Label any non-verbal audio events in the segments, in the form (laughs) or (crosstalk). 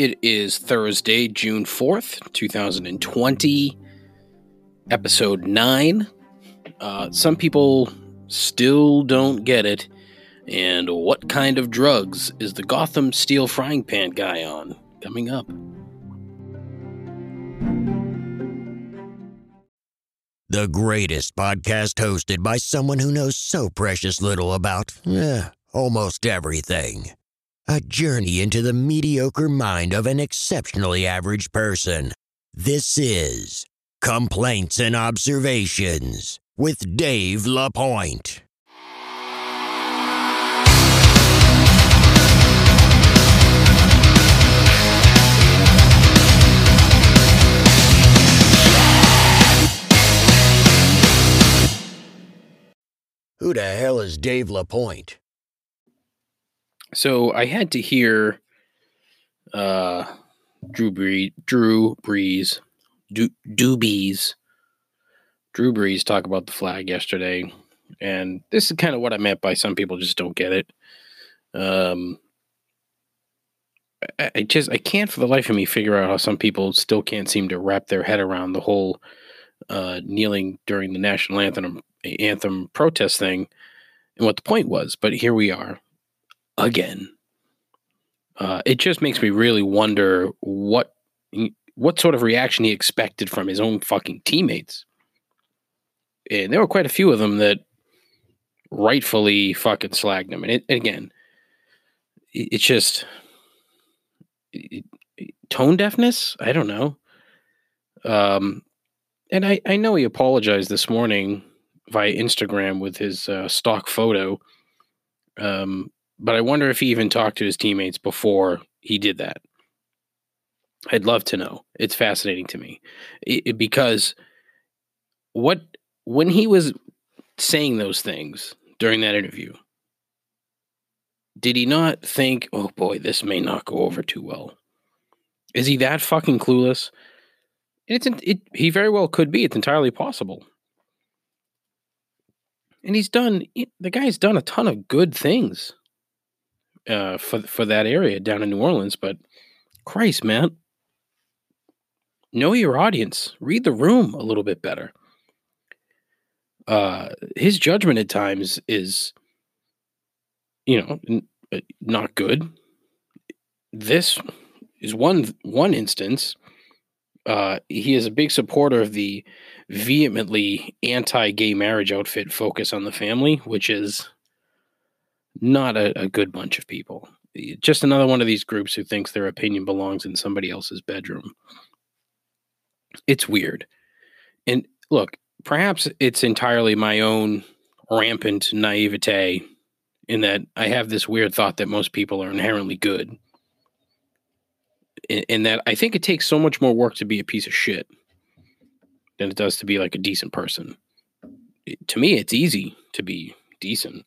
It is Thursday, June 4th, 2020, episode 9. Uh, some people still don't get it. And what kind of drugs is the Gotham Steel Frying Pan guy on? Coming up. The greatest podcast hosted by someone who knows so precious little about eh, almost everything. A journey into the mediocre mind of an exceptionally average person. This is Complaints and Observations with Dave LaPointe. Who the hell is Dave LaPointe? So I had to hear uh, Drew Brees, Drew Brees, du- Doobies, Drew Brees talk about the flag yesterday, and this is kind of what I meant by some people just don't get it. Um, I, I just I can't for the life of me figure out how some people still can't seem to wrap their head around the whole uh, kneeling during the national anthem anthem protest thing and what the point was. But here we are again. Uh, it just makes me really wonder what what sort of reaction he expected from his own fucking teammates. And there were quite a few of them that rightfully fucking slagged him. And, it, and again, it, it's just it, tone deafness. I don't know. Um, and I, I know he apologized this morning via Instagram with his uh, stock photo. Um, but I wonder if he even talked to his teammates before he did that. I'd love to know. It's fascinating to me it, it, because what when he was saying those things during that interview, did he not think, "Oh boy, this may not go over too well"? Is he that fucking clueless? It's it. He very well could be. It's entirely possible. And he's done. The guy's done a ton of good things uh, for for that area down in New Orleans. But Christ, man, know your audience, read the room a little bit better. Uh, his judgment at times is, you know, n- uh, not good. This is one one instance. Uh, he is a big supporter of the vehemently anti-gay marriage outfit focus on the family, which is not a, a good bunch of people. Just another one of these groups who thinks their opinion belongs in somebody else's bedroom. It's weird. And look, perhaps it's entirely my own rampant naivete in that I have this weird thought that most people are inherently good. In that I think it takes so much more work to be a piece of shit than it does to be like a decent person. It, to me, it's easy to be decent.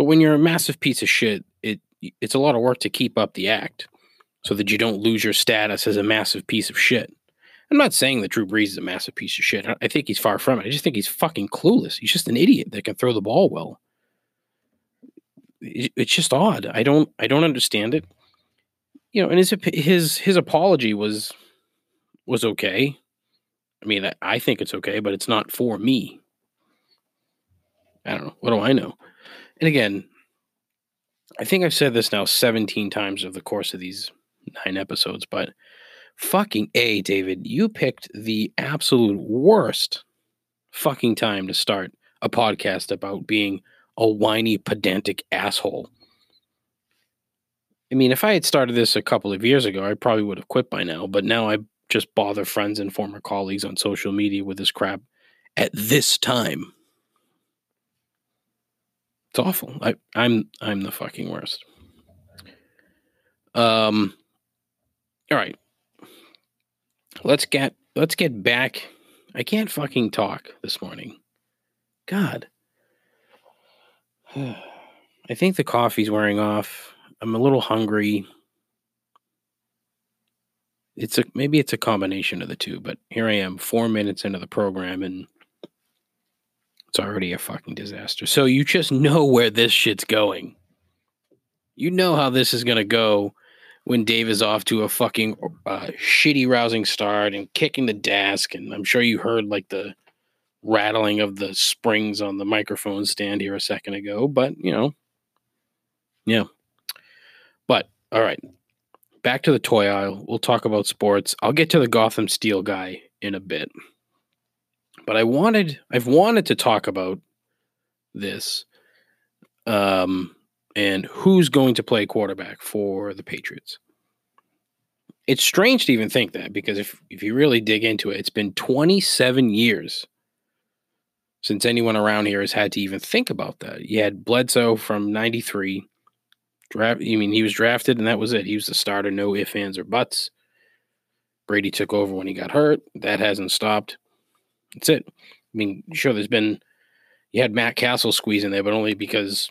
But when you're a massive piece of shit, it it's a lot of work to keep up the act so that you don't lose your status as a massive piece of shit. I'm not saying that Drew Brees is a massive piece of shit. I think he's far from it. I just think he's fucking clueless. He's just an idiot that can throw the ball well. It's just odd. I don't I don't understand it. You know, and his his his apology was was okay. I mean, I think it's okay, but it's not for me. I don't know. What do I know? And again, I think I've said this now 17 times over the course of these nine episodes, but fucking A, David, you picked the absolute worst fucking time to start a podcast about being a whiny, pedantic asshole. I mean, if I had started this a couple of years ago, I probably would have quit by now, but now I just bother friends and former colleagues on social media with this crap at this time. It's awful. I, I'm I'm the fucking worst. Um. All right. Let's get let's get back. I can't fucking talk this morning. God. (sighs) I think the coffee's wearing off. I'm a little hungry. It's a maybe it's a combination of the two, but here I am, four minutes into the program, and it's already a fucking disaster. So you just know where this shit's going. You know how this is going to go when Dave is off to a fucking uh, shitty rousing start and kicking the desk. And I'm sure you heard like the rattling of the springs on the microphone stand here a second ago. But, you know, yeah. But, all right. Back to the toy aisle. We'll talk about sports. I'll get to the Gotham Steel guy in a bit. But I wanted, I've wanted to talk about this um, and who's going to play quarterback for the Patriots. It's strange to even think that because if, if you really dig into it, it's been 27 years since anyone around here has had to even think about that. You had Bledsoe from 93. Draft, I mean, he was drafted and that was it. He was the starter, no ifs, ands, or buts. Brady took over when he got hurt. That hasn't stopped. That's it. I mean, sure, there's been, you had Matt Cassel squeeze in there, but only because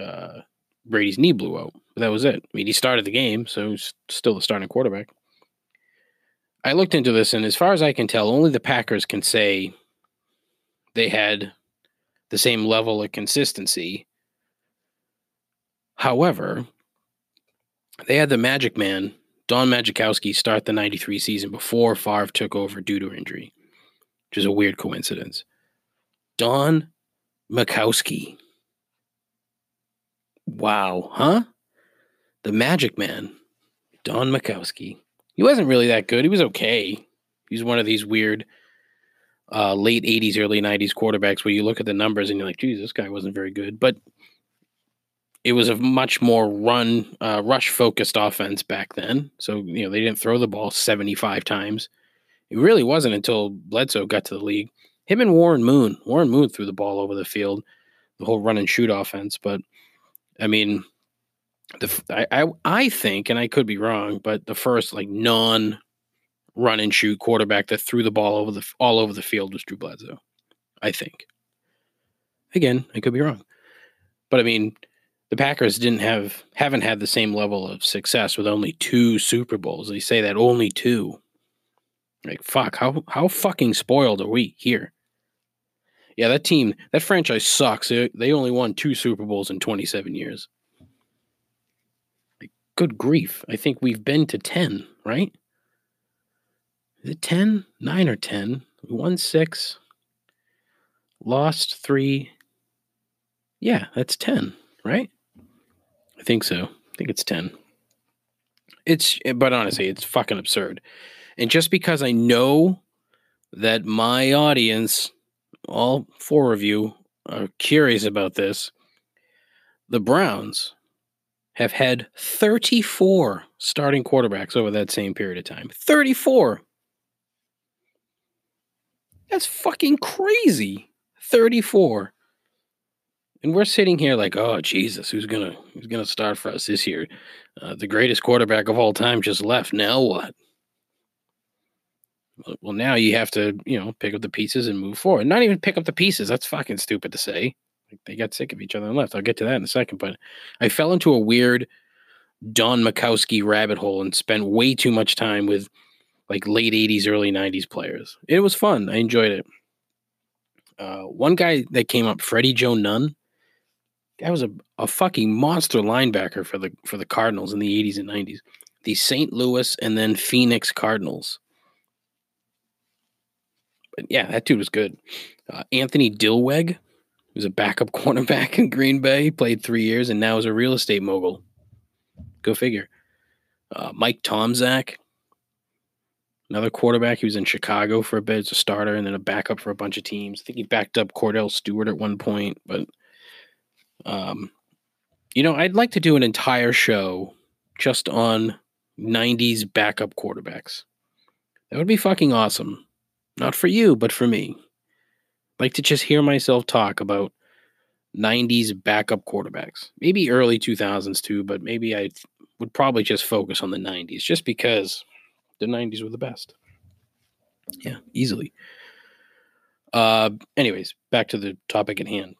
uh, Brady's knee blew out. But that was it. I mean, he started the game, so he's still the starting quarterback. I looked into this, and as far as I can tell, only the Packers can say they had the same level of consistency. However, they had the Magic Man, Don Majkowski, start the 93 season before Favre took over due to injury, which is a weird coincidence. Don Majkowski Wow, huh? The Magic Man, Don Majkowski. He wasn't really that good. He was okay. He was one of these weird uh, late 80s, early 90s quarterbacks where you look at the numbers and you're like, geez, this guy wasn't very good. But it was a much more run, uh, rush focused offense back then. So, you know, they didn't throw the ball 75 times. It really wasn't until Bledsoe got to the league. Him and Warren Moon. Warren Moon threw the ball over the field, the whole run and shoot offense. But I mean, the I, I I think, and I could be wrong, but the first like non run and shoot quarterback that threw the ball over the all over the field was Drew Bledsoe. I think. Again, I could be wrong, but I mean, the Packers didn't have haven't had the same level of success with only two Super Bowls. They say that only two. Like fuck, how how fucking spoiled are we here? Yeah, that team, that franchise sucks. They, they only won two Super Bowls in 27 years. Like, good grief. I think we've been to 10, right? Is it 10? 9 or 10? We won six, lost three. Yeah, that's 10, right? I think so. I think it's 10. It's, but honestly, it's fucking absurd. And just because I know that my audience all four of you are curious about this. The Browns have had 34 starting quarterbacks over that same period of time. 34. That's fucking crazy. 34. And we're sitting here like, oh Jesus, who's gonna who's gonna start for us this year? Uh, the greatest quarterback of all time just left. Now what? Well, now you have to, you know, pick up the pieces and move forward. Not even pick up the pieces. That's fucking stupid to say. Like they got sick of each other and left. I'll get to that in a second. But I fell into a weird Don Majkowski rabbit hole and spent way too much time with like late 80s, early 90s players. It was fun. I enjoyed it. Uh, one guy that came up, Freddie Joe Nunn, that was a, a fucking monster linebacker for the for the Cardinals in the 80s and 90s. The St. Louis and then Phoenix Cardinals. But yeah, that dude was good. Uh, Anthony Dilweg was a backup (laughs) cornerback in Green Bay. He played three years and now is a real estate mogul. Go figure. Uh, Mike Tomczak, another quarterback. He was in Chicago for a bit as a starter and then a backup for a bunch of teams. I think he backed up Kordell Stewart at one point. But, um, you know, I'd like to do an entire show just on 90s backup quarterbacks. That would be fucking awesome. Not for you, but for me. like to just hear myself talk about 90s backup quarterbacks. Maybe early 2000s too, but maybe I would probably just focus on the 90s just because the 90s were the best. Yeah, easily. Uh anyways, back to the topic at hand.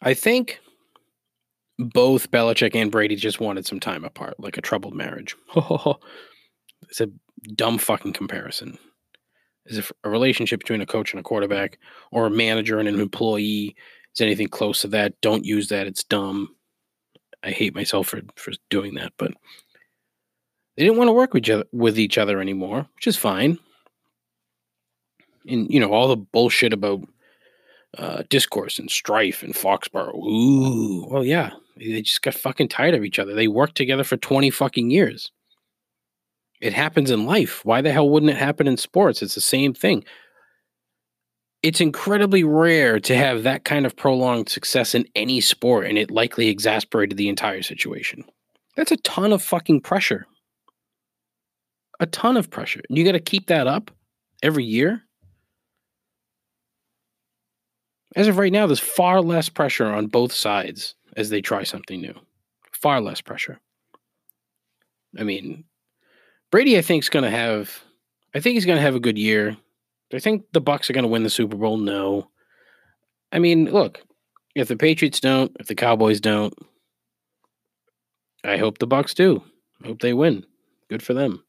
I think both Belichick and Brady just wanted some time apart, like a troubled marriage. (laughs) it's a dumb fucking comparison is if a relationship between a coach and a quarterback or a manager and an employee is anything close to that, don't use that. It's dumb. I hate myself for for doing that, but they didn't want to work with each other, with each other anymore, which is fine. And you know all the bullshit about uh, discourse and strife and Foxborough. Ooh, well, yeah, they just got fucking tired of each other. They worked together for twenty fucking years. It happens in life. Why the hell wouldn't it happen in sports? It's the same thing. It's incredibly rare to have that kind of prolonged success in any sport, and it likely exasperated the entire situation. That's a ton of fucking pressure. A ton of pressure. And you got to keep that up every year. As of right now, there's far less pressure on both sides as they try something new. Far less pressure. I mean, Brady, I think, is going to have. I think he's going to have a good year. Do I think the Bucs are going to win the Super Bowl? No. I mean, look, if the Patriots don't, if the Cowboys don't, I hope the Bucs do. I hope they win. Good for them.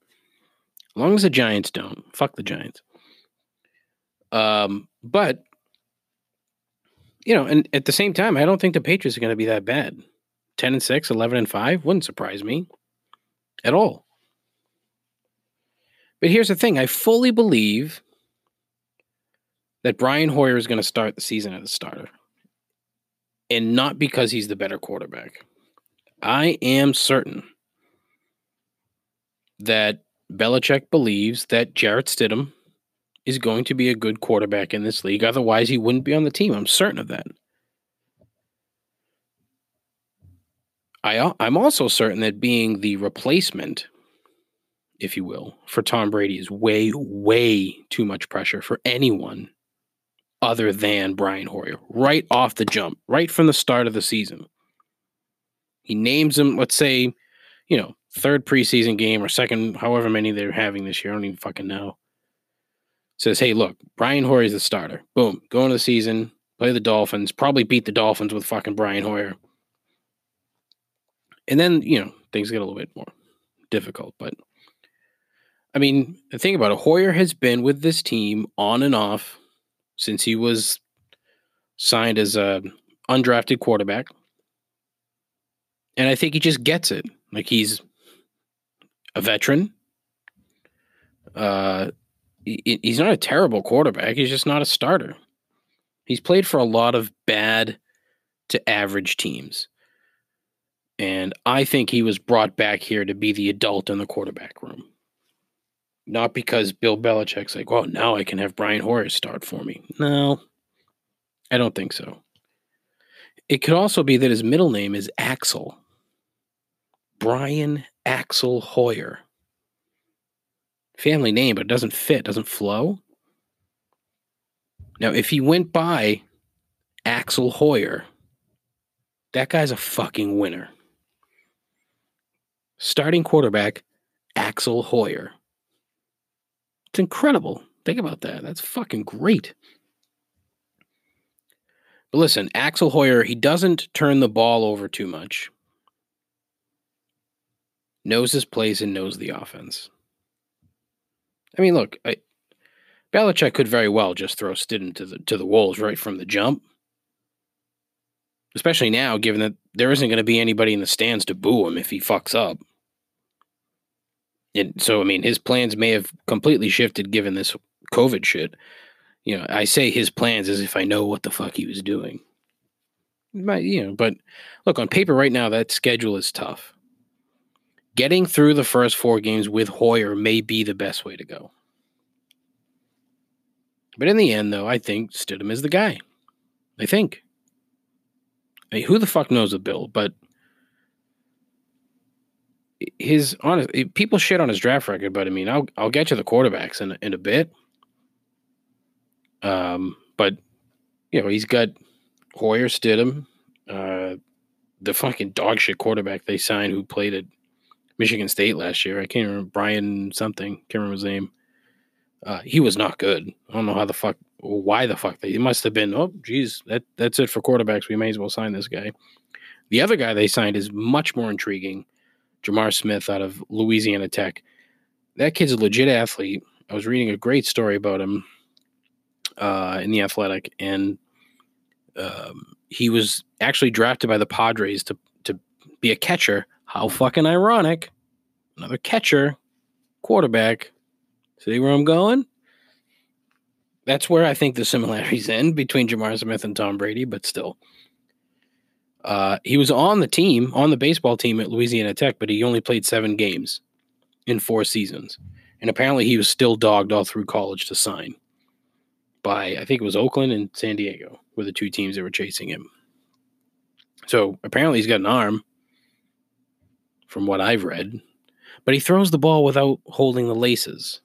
As long as the Giants don't, fuck the Giants. Um, but you know, and at the same time, I don't think the Patriots are going to be that bad. 10 and 6, 11 and 5 wouldn't surprise me at all. But here's the thing I fully believe that Brian Hoyer is going to start the season as a starter. And not because he's the better quarterback. I am certain that Belichick believes that Jarrett Stidham is going to be a good quarterback in this league. Otherwise, he wouldn't be on the team. I'm certain of that. I, I'm also certain that being the replacement if you will, for Tom Brady is way, way too much pressure for anyone other than Brian Hoyer right off the jump, right from the start of the season. He names him, let's say, you know, third preseason game or second, however many they're having this year. I don't even fucking know. Says, hey, look, Brian Hoyer is the starter. Boom. Go into the season, play the Dolphins, probably beat the Dolphins with fucking Brian Hoyer. And then, you know, things get a little bit more difficult. But I mean, the thing about it, Hoyer has been with this team on and off since he was signed as a undrafted quarterback. And I think he just gets it. Like he's a veteran. Uh, he, he's not a terrible quarterback. He's just not a starter. He's played for a lot of bad to average teams. And I think he was brought back here to be the adult in the quarterback room. Not because Bill Belichick's like, well, now I can have Brian Hoyer start for me. No, I don't think so. It could also be that his middle name is Axel. Brian Axel Hoyer. Family name, but it doesn't fit, doesn't flow. Now, if he went by Axel Hoyer, that guy's a fucking winner. Starting quarterback, Axel Hoyer. It's incredible. Think about that. That's fucking great. But listen, Axel Hoyer, he doesn't turn the ball over too much. Knows his place and knows the offense. I mean, look, I, Belichick could very well just throw Stidham to the to the wolves right from the jump. Especially now, given that there isn't going to be anybody in the stands to boo him if he fucks up. And so, I mean, his plans may have completely shifted given this COVID shit. You know, I say his plans as if I know what the fuck he was doing. But, you know, but look, on paper right now, that schedule is tough. Getting through the first four games with Hoyer may be the best way to go. But in the end, though, I think Stidham is the guy. I think. I mean, who the fuck knows a Bill? But his honest people shit on his draft record, but I mean, I'll I'll get you the quarterbacks in in a bit. Um, but you know, he's got Hoyer Stidham, uh, the fucking dog shit quarterback they signed who played at Michigan State last year. I can't remember Brian something. Can't remember his name. Uh, he was not good. I don't know how the fuck, why the fuck they. He must have been. Oh, geez, that that's it for quarterbacks. We may as well sign this guy. The other guy they signed is much more intriguing. J'Mar Smith out of Louisiana Tech. That kid's a legit athlete. I was reading a great story about him uh, in the Athletic, and um, he was actually drafted by the Padres to to be a catcher. How fucking ironic. Another catcher, quarterback. See where I'm going? That's where I think the similarities (laughs) end between J'Mar Smith and Tom Brady, but still. Uh, he was on the team, on the baseball team at Louisiana Tech, but he only played seven games in four seasons. And apparently he was still dogged all through college to sign by, I think it was Oakland and San Diego were the two teams that were chasing him. So apparently he's got an arm, from what I've read, but he throws the ball without holding the laces.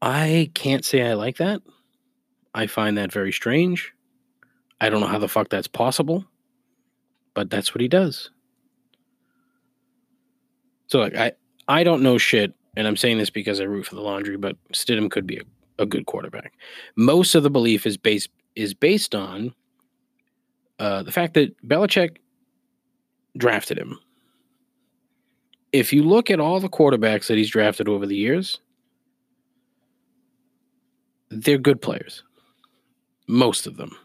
I can't say I like that. I find that very strange. I don't know how the fuck that's possible, but that's what he does. So like I I don't know shit, and I'm saying this because I root for the laundry, but Stidham could be a, a good quarterback. Most of the belief is based is based on uh, the fact that Belichick drafted him. If you look at all the quarterbacks that he's drafted over the years, they're good players. Most of them.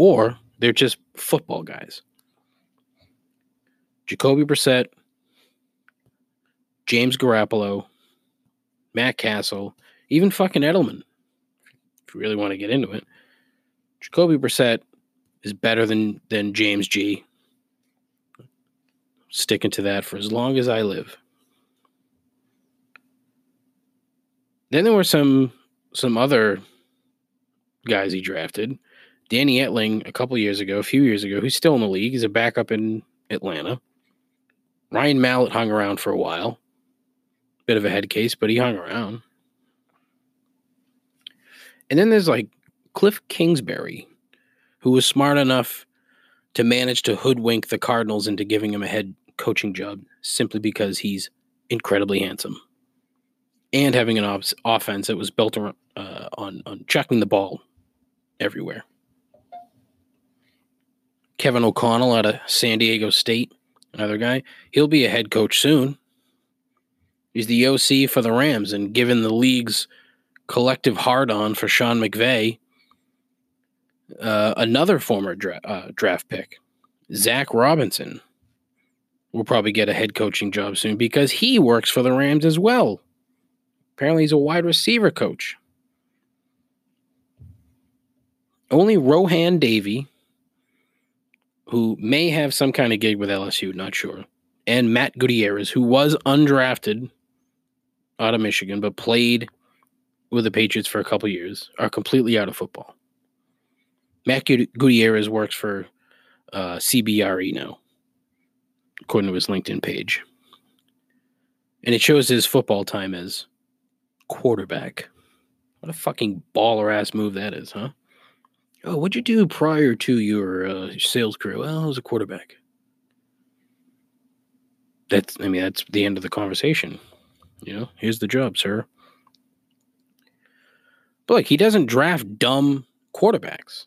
Or they're just football guys. Jacoby Brissett, James Garoppolo, Matt Cassel, even fucking Edelman, if you really want to get into it. Jacoby Brissett is better than than James G. Sticking to that for as long as I live. Then there were some some other guys he drafted. Danny Etling a couple years ago, a few years ago, who's still in the league. He's a backup in Atlanta. Ryan Mallett hung around for a while. Bit of a head case, but he hung around. And then there's like Kliff Kingsbury, who was smart enough to manage to hoodwink the Cardinals into giving him a head coaching job simply because he's incredibly handsome and having an op- offense that was built around, uh, on on chucking the ball everywhere. Kevin O'Connell out of San Diego State, another guy. He'll be a head coach soon. He's the OC for the Rams, and given the league's collective hard on for Sean McVay, uh, another former dra- uh, draft pick, Zac Robinson, will probably get a head coaching job soon because he works for the Rams as well. Apparently, he's a wide receiver coach. Only Rohan Davey, who may have some kind of gig with LSU, not sure, and Matt Gutierrez, who was undrafted out of Michigan but played with the Patriots for a couple years, are completely out of football. Matt Gutierrez works for uh, CBRE now, according to his LinkedIn page. And it shows his football time as quarterback. What a fucking baller ass move that is, huh? Oh, what'd you do prior to your uh, sales career? Well, I was a quarterback. That's, I mean, that's the end of the conversation. You know, here's the job, sir. But like, he doesn't draft dumb quarterbacks.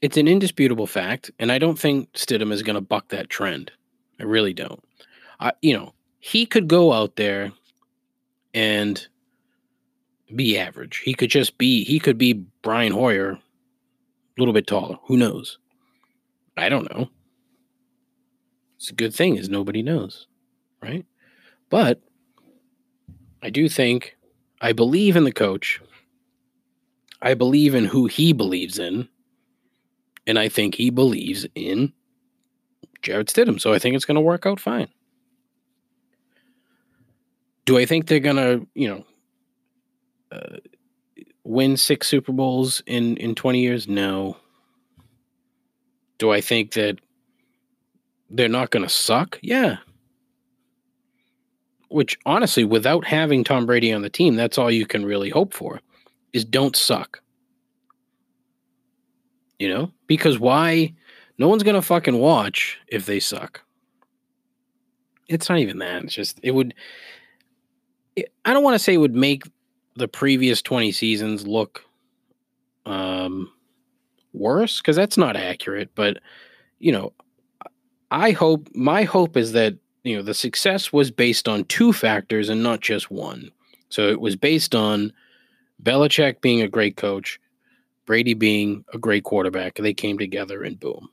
It's an indisputable fact, and I don't think Stidham is going to buck that trend. I really don't. I, you know, he could go out there and be average. He could just be he could be Brian Hoyer, a little bit taller. Who knows? I don't know. It's a good thing is nobody knows, right? But I do think I believe in the coach. I believe in who he believes in. And I think he believes in Jarrett Stidham. So I think it's going to work out fine. Do I think they're gonna, you know, uh, win six Super Bowls in in twenty years? No. Do I think that they're not gonna suck? Yeah. Which honestly, without having Tom Brady on the team, that's all you can really hope for, is don't suck. You know, because why? No one's gonna fucking watch if they suck. It's not even that. It's just it would I don't want to say it would make the previous 20 seasons look um, worse because that's not accurate. But, you know, I hope, my hope is that, you know, the success was based on two factors and not just one. So it was based on Belichick being a great coach, Brady being a great quarterback, they came together and boom.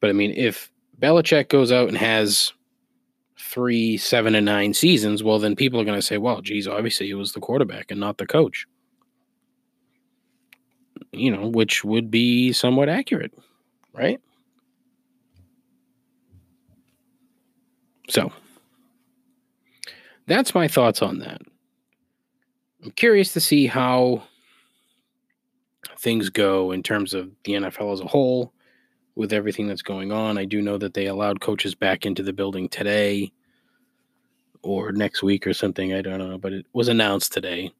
But I mean, if Belichick goes out and has three, seven, and nine seasons, well, then people are going to say, well, geez, obviously it was the quarterback and not the coach. You know, which would be somewhat accurate, right? So that's my thoughts on that. I'm curious to see how things go in terms of the NFL as a whole with everything that's going on. I do know that they allowed coaches back into the building today or next week or something. I don't know, but it was announced today.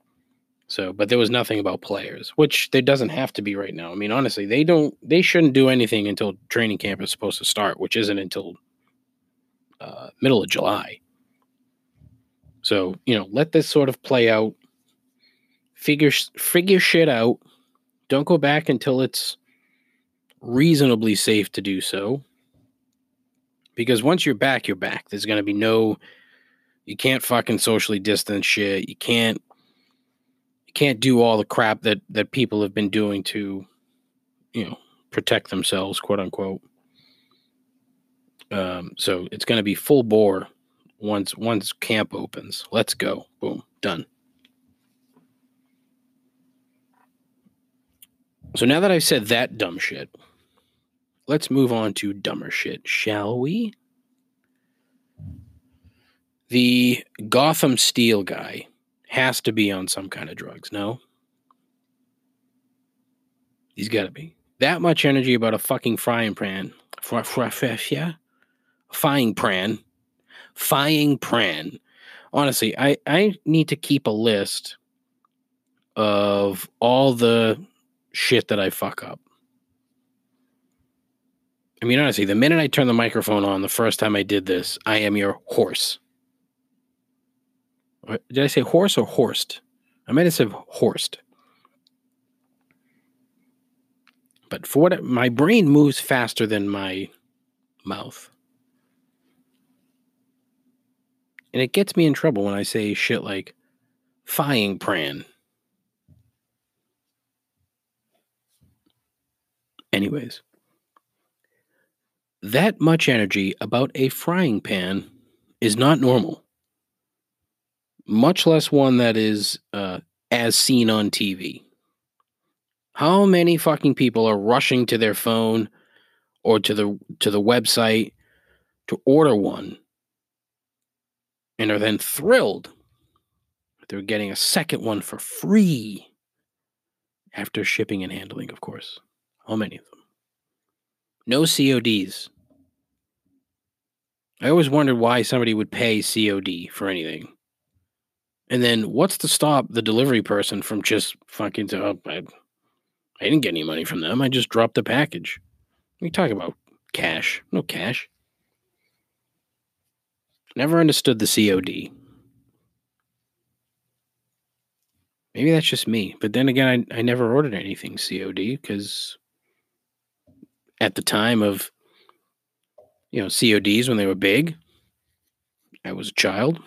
So, but there was nothing about players, which there doesn't have to be right now. I mean, honestly, they don't, they shouldn't do anything until training camp is supposed to start, which isn't until uh, middle of July. So, you know, let this sort of play out. Figure figure shit out. Don't go back until it's reasonably safe to do so. Because once you're back, you're back. There's going to be no you can't fucking socially distance shit. You can't you can't do all the crap that that people have been doing to you know, protect themselves, quote unquote. Um, so it's going to be full bore once once camp opens. Let's go. Boom. Done. So now that I've said that dumb shit, let's move on to dumber shit, shall we? The Gotham Steel guy has to be on some kind of drugs, no? He's got to be. That much energy about a fucking frying pan. Frying pan. Frying pan. Honestly, I, I need to keep a list of all the shit that I fuck up. I mean, honestly, the minute I turn the microphone on, the first time I did this, I am your horse. Did I say horse or horsed? I might have said Horst. But for what my brain moves faster than my mouth. And it gets me in trouble when I say shit like frying pran. Anyways, that much energy about a frying pan is not normal, much less one that is uh, as seen on TV. How many fucking people are rushing to their phone or to the to the website to order one and are then thrilled that they're getting a second one for free after shipping and handling, of course. How many of them? No CODs. I always wondered why somebody would pay COD for anything. And then what's to stop the delivery person from just fucking to, oh, I, I didn't get any money from them. I just dropped the package. We talk about cash. No cash. Never understood the COD. Maybe that's just me. But then again, I, I never ordered anything COD because at the time of you know CODs when they were big, I was a child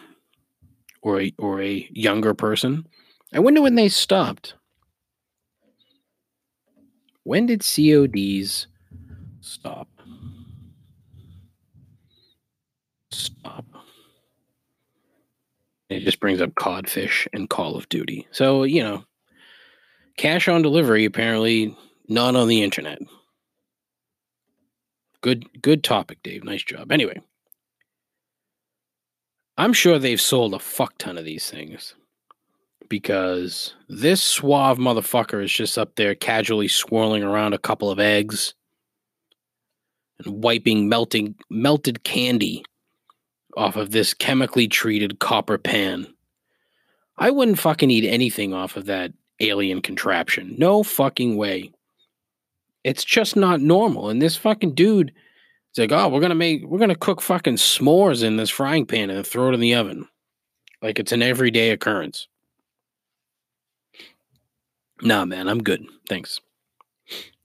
or a or a younger person. I wonder when they stopped. When did CODs stop? Stop. It just brings up Codfish and Call of Duty. So, you know, cash on delivery apparently not on the internet. Good good topic, Dave. Nice job. Anyway, I'm sure they've sold a fuck ton of these things because this suave motherfucker is just up there casually swirling around a couple of eggs and wiping melting melted candy off of this chemically treated copper pan. I wouldn't fucking eat anything off of that alien contraption. No fucking way. It's just not normal. And this fucking dude is like, oh, we're gonna make we're gonna cook fucking s'mores in this frying pan and throw it in the oven. Like it's an everyday occurrence. Nah, man, I'm good. Thanks.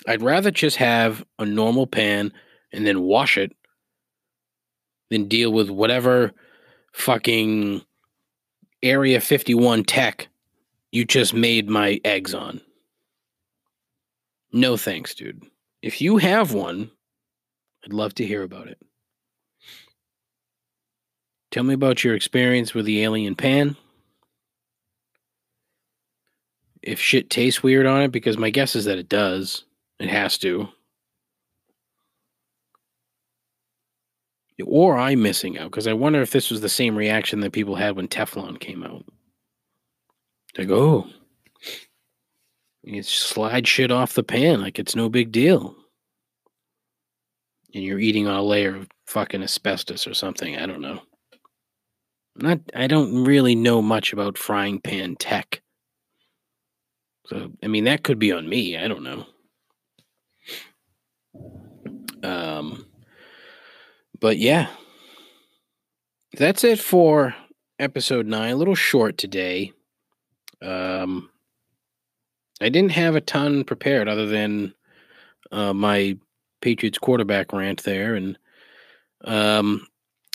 I'd rather just have a normal pan and then wash it than deal with whatever fucking Area 51 tech you just made my eggs on. No thanks, dude. If you have one, I'd love to hear about it. Tell me about your experience with the alien pan. If shit tastes weird on it, because my guess is that it does. It has to. Or I'm missing out, because I wonder if this was the same reaction that people had when Teflon came out. Like, oh, you slide shit off the pan like it's no big deal. And you're eating on a layer of fucking asbestos or something. I don't know. not I don't really know much about frying pan tech. So I mean that could be on me. I don't know. Um but yeah. That's it for episode 9. A little short today. Um I didn't have a ton prepared other than uh, my Patriots quarterback rant there. And um,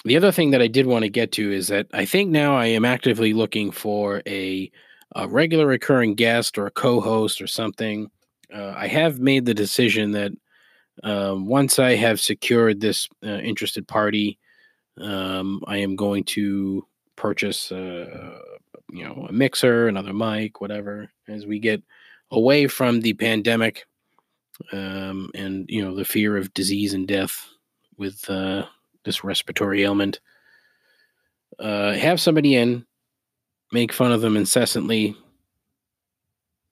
the other thing that I did want to get to is that I think now I am actively looking for a, a regular recurring guest or a co host or something. Uh, I have made the decision that um, once I have secured this uh, interested party, um, I am going to purchase, uh, you know, a mixer, another mic, whatever, as we get away from the pandemic um, and you know the fear of disease and death with uh, this respiratory ailment. Uh, have somebody in, make fun of them incessantly,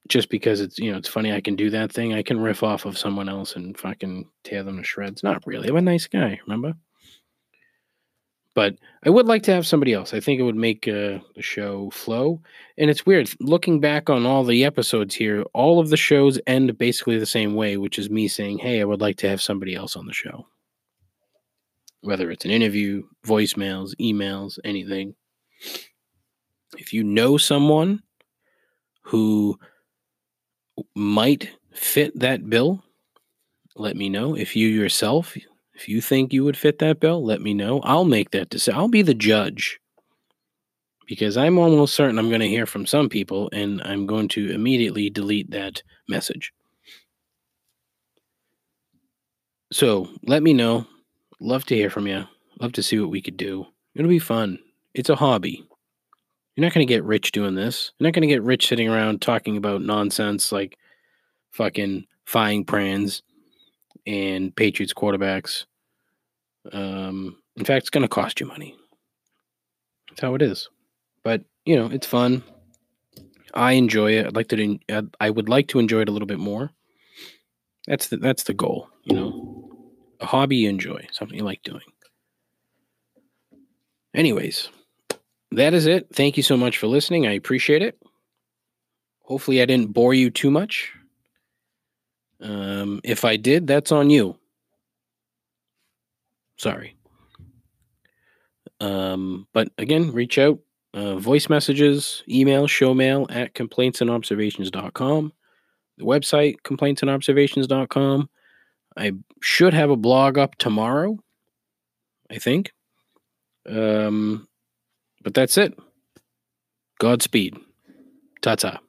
just because it's you know it's funny. I can do that thing. I can riff off of someone else and fucking tear them to shreds. Not really. I'm a nice guy. Remember. But I would like to have somebody else. I think it would make uh, the show flow. And it's weird looking back on all the episodes here. All of the shows end basically the same way, which is me saying, "Hey, I would like to have somebody else on the show." Whether it's an interview, voicemails, emails, anything. If you know someone who might fit that bill, let me know. If you yourself if you think you would fit that bill, let me know. I'll make that decision. I'll be the judge because I'm almost certain I'm going to hear from some people and I'm going to immediately delete that message. So let me know. Love to hear from you. Love to see what we could do. It'll be fun. It's a hobby. You're not going to get rich doing this. You're not going to get rich sitting around talking about nonsense like fucking frying pans and Patriots quarterbacks. Um, in fact, it's going to cost you money. That's how it is. But you know, it's fun. I enjoy it. I'd like to. I would like to enjoy it a little bit more. That's the that's the goal. You know, a hobby you enjoy, something you like doing. Anyways, that is it. Thank you so much for listening. I appreciate it. Hopefully, I didn't bore you too much. Um, if I did, that's on you. Sorry. Um, but again, reach out. Uh, voice messages, email, showmail at complaintsandobservations.com. The website, complaintsandobservations.com. I should have a blog up tomorrow, I think. Um, but that's it. Godspeed. Ta ta.